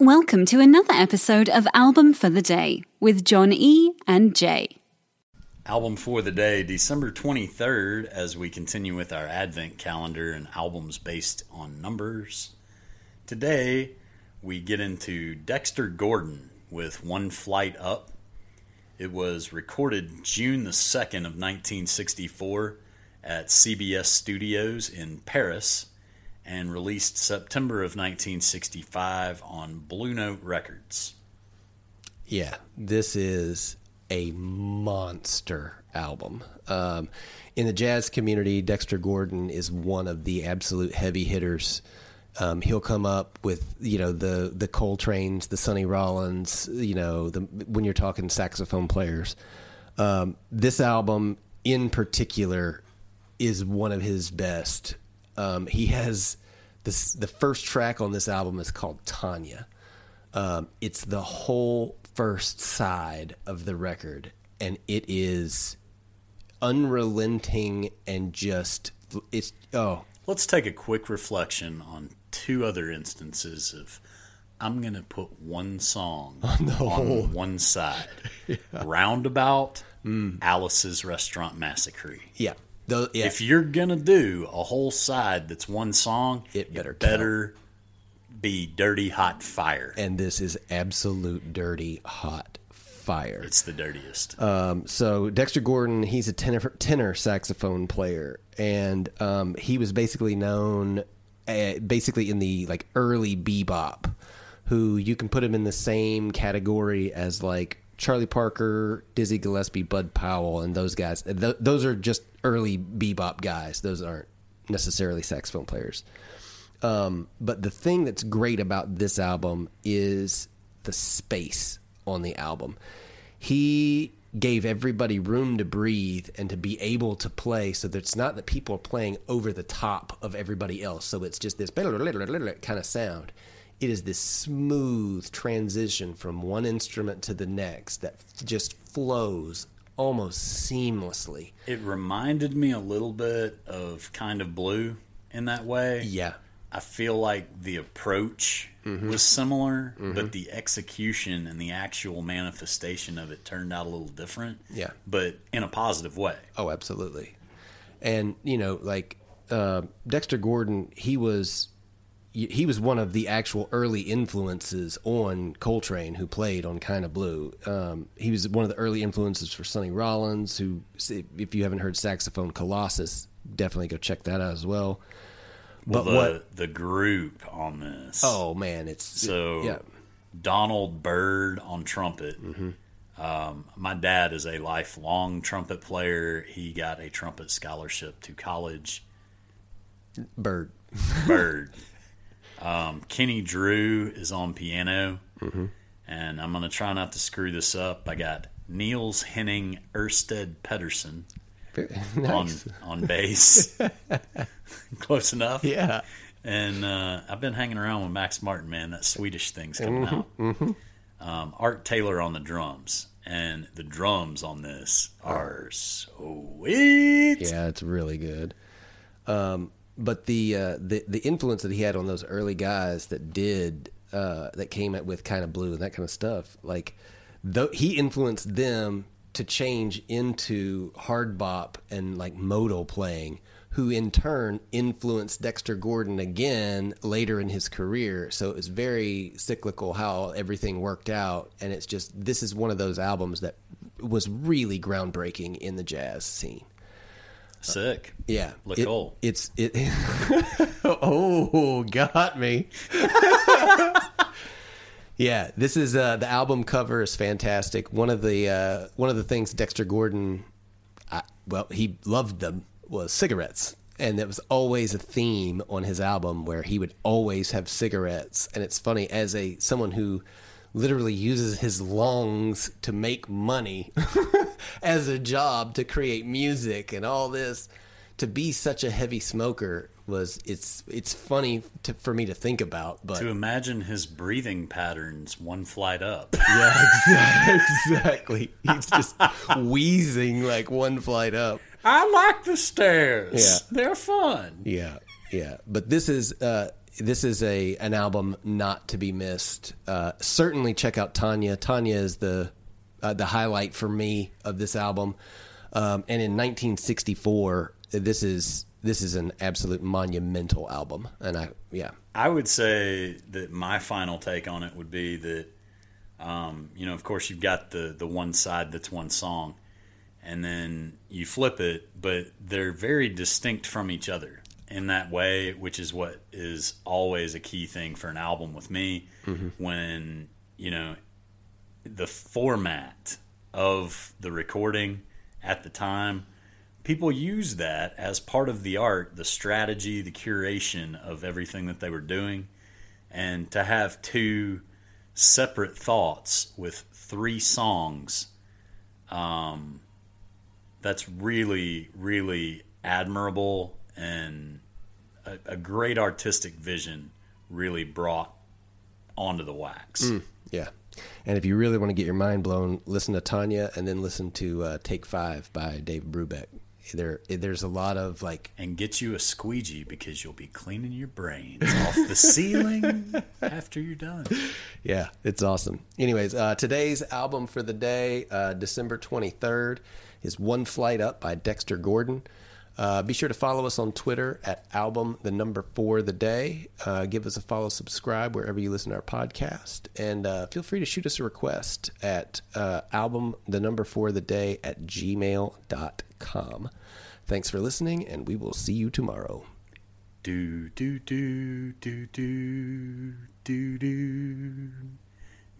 Welcome to another episode of Album for the Day with John E. and Jay. Album for the day, December 23rd, as we continue with our Advent calendar and albums based on numbers. Today, we get into Dexter Gordon with One Flight Up. It was recorded June the 2nd of 1964 at CBS Studios in Paris and released September of 1965 on Blue Note Records. Yeah, this is a monster album. Um, in the jazz community, Dexter Gordon is one of the absolute heavy hitters. Um, he'll come up with you know the the Coltrane's, the Sonny Rollins, you know the when you're talking saxophone players. Um, this album in particular is one of his best. Um, he has this the first track on this album is called Tanya. Um, it's the whole first side of the record, and it is unrelenting and just it's oh Let's take a quick reflection on two other instances of I'm going to put one song on, the whole one side. Roundabout, Alice's Restaurant Massacre. yeah Yeah If you're going to do a whole side that's one song, It better better be Dirty Hot Fire. and this is absolute dirty hot fire. It's the dirtiest. Um, so Dexter Gordon, he's a tenor, tenor saxophone player, and um, he was basically known, uh, basically in the like early bebop, who you can put him in the same category as like Charlie Parker, Dizzy Gillespie, Bud Powell, and those guys. Th- those are just early bebop guys. Those aren't necessarily saxophone players. Um, but the thing that's great about this album is the space on the album. He gave everybody room to breathe and to be able to play so that it's not that people are playing over the top of everybody else. So it's just this kind of sound. It is this smooth transition from one instrument to the next that just flows almost seamlessly. it reminded me a little bit of Kind of Blue in that way. Yeah. I feel like the approach Mm-hmm. was similar, but the execution and the actual manifestation of it turned out a little different. Yeah. But in a positive way. Oh, absolutely. And you know, like uh, Dexter Gordon, he was he was one of the actual early influences on Coltrane, who played on Kind of Blue. Um, he was one of the early influences for Sonny Rollins, who, if you haven't heard saxophone Colossus, definitely go check that out as well. Well, But the, what? the group on this. Oh man, it's So yeah, Donald Byrd on trumpet. Mm-hmm. Um, my dad is a lifelong trumpet player. He got a trumpet scholarship to college. Bird. Bird. um, Kenny Drew is on piano, Mm-hmm. and I'm gonna try not to screw this up. I got Niels Henning Ersted Pedersen nice. on on bass. Close enough. Yeah. And uh, I've been hanging around with Max Martin, man. That Swedish thing's coming Mm-hmm, out. Um, Art Taylor on the drums, and the drums on this are sweet. Yeah, it's really good. Um, but the uh, the the influence that he had on those early guys that did uh, that came at with kind of blue and that kind of stuff, like he influenced them to change into hard bop and like modal playing, who in turn influenced Dexter Gordon again later in his career. So it was very cyclical how everything worked out, and it's just this is one of those albums that was really groundbreaking in the jazz scene. Sick. Yeah, Look it, old. It's it. oh, got me. yeah, this is uh, the album cover is fantastic. One of the uh, one of the things Dexter Gordon, I, well, he loved them was cigarettes, and it was always a theme on his album where he would always have cigarettes. And it's funny as a someone who literally uses his lungs to make money as a job to create music and all this to be such a heavy smoker was it's it's funny to, for me to think about but To imagine his breathing patterns one flight up. yeah exactly, exactly he's just wheezing like one flight up I like the stairs. Yeah. They're fun. Yeah, yeah. But this is uh, this is a an album not to be missed. Uh, certainly check out Tanya. Tanya is the uh, the highlight for me of this album. Um, and in 1964, this is this is an absolute monumental album. And I yeah, I would say that my final take on it would be that, um, you know, of course you've got the the one side that's one song, and then you flip it, but they're very distinct from each other in that way, which is what is always a key thing for an album with me. Mm-hmm. When you know the format of the recording at the time, people use that as part of the art, the strategy, the curation of everything that they were doing, and to have two separate thoughts with three songs. Um, that's really, really admirable and a, a great artistic vision really brought onto the wax. Mm, yeah. And if you really want to get your mind blown, listen to Tanya and then listen to uh, Take Five by Dave Brubeck. There, there's a lot of like, and get you a squeegee because you'll be cleaning your brains off the ceiling after you're done. Yeah, it's awesome. Anyways, uh, today's album for the day, uh, December 23rd, is One Flight Up by Dexter Gordon. Uh, be sure to follow us on Twitter at album the number four the day. Uh, give us a follow, subscribe wherever you listen to our podcast, and uh, feel free to shoot us a request at uh, album the number four the day at gmail.com. Thanks for listening, and we will see you tomorrow. Do do do do do do do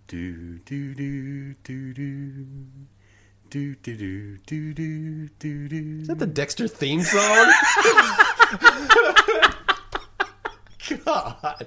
do do do do do. Do, do, do, do, do, do, do. Is that the Dexter theme song? God.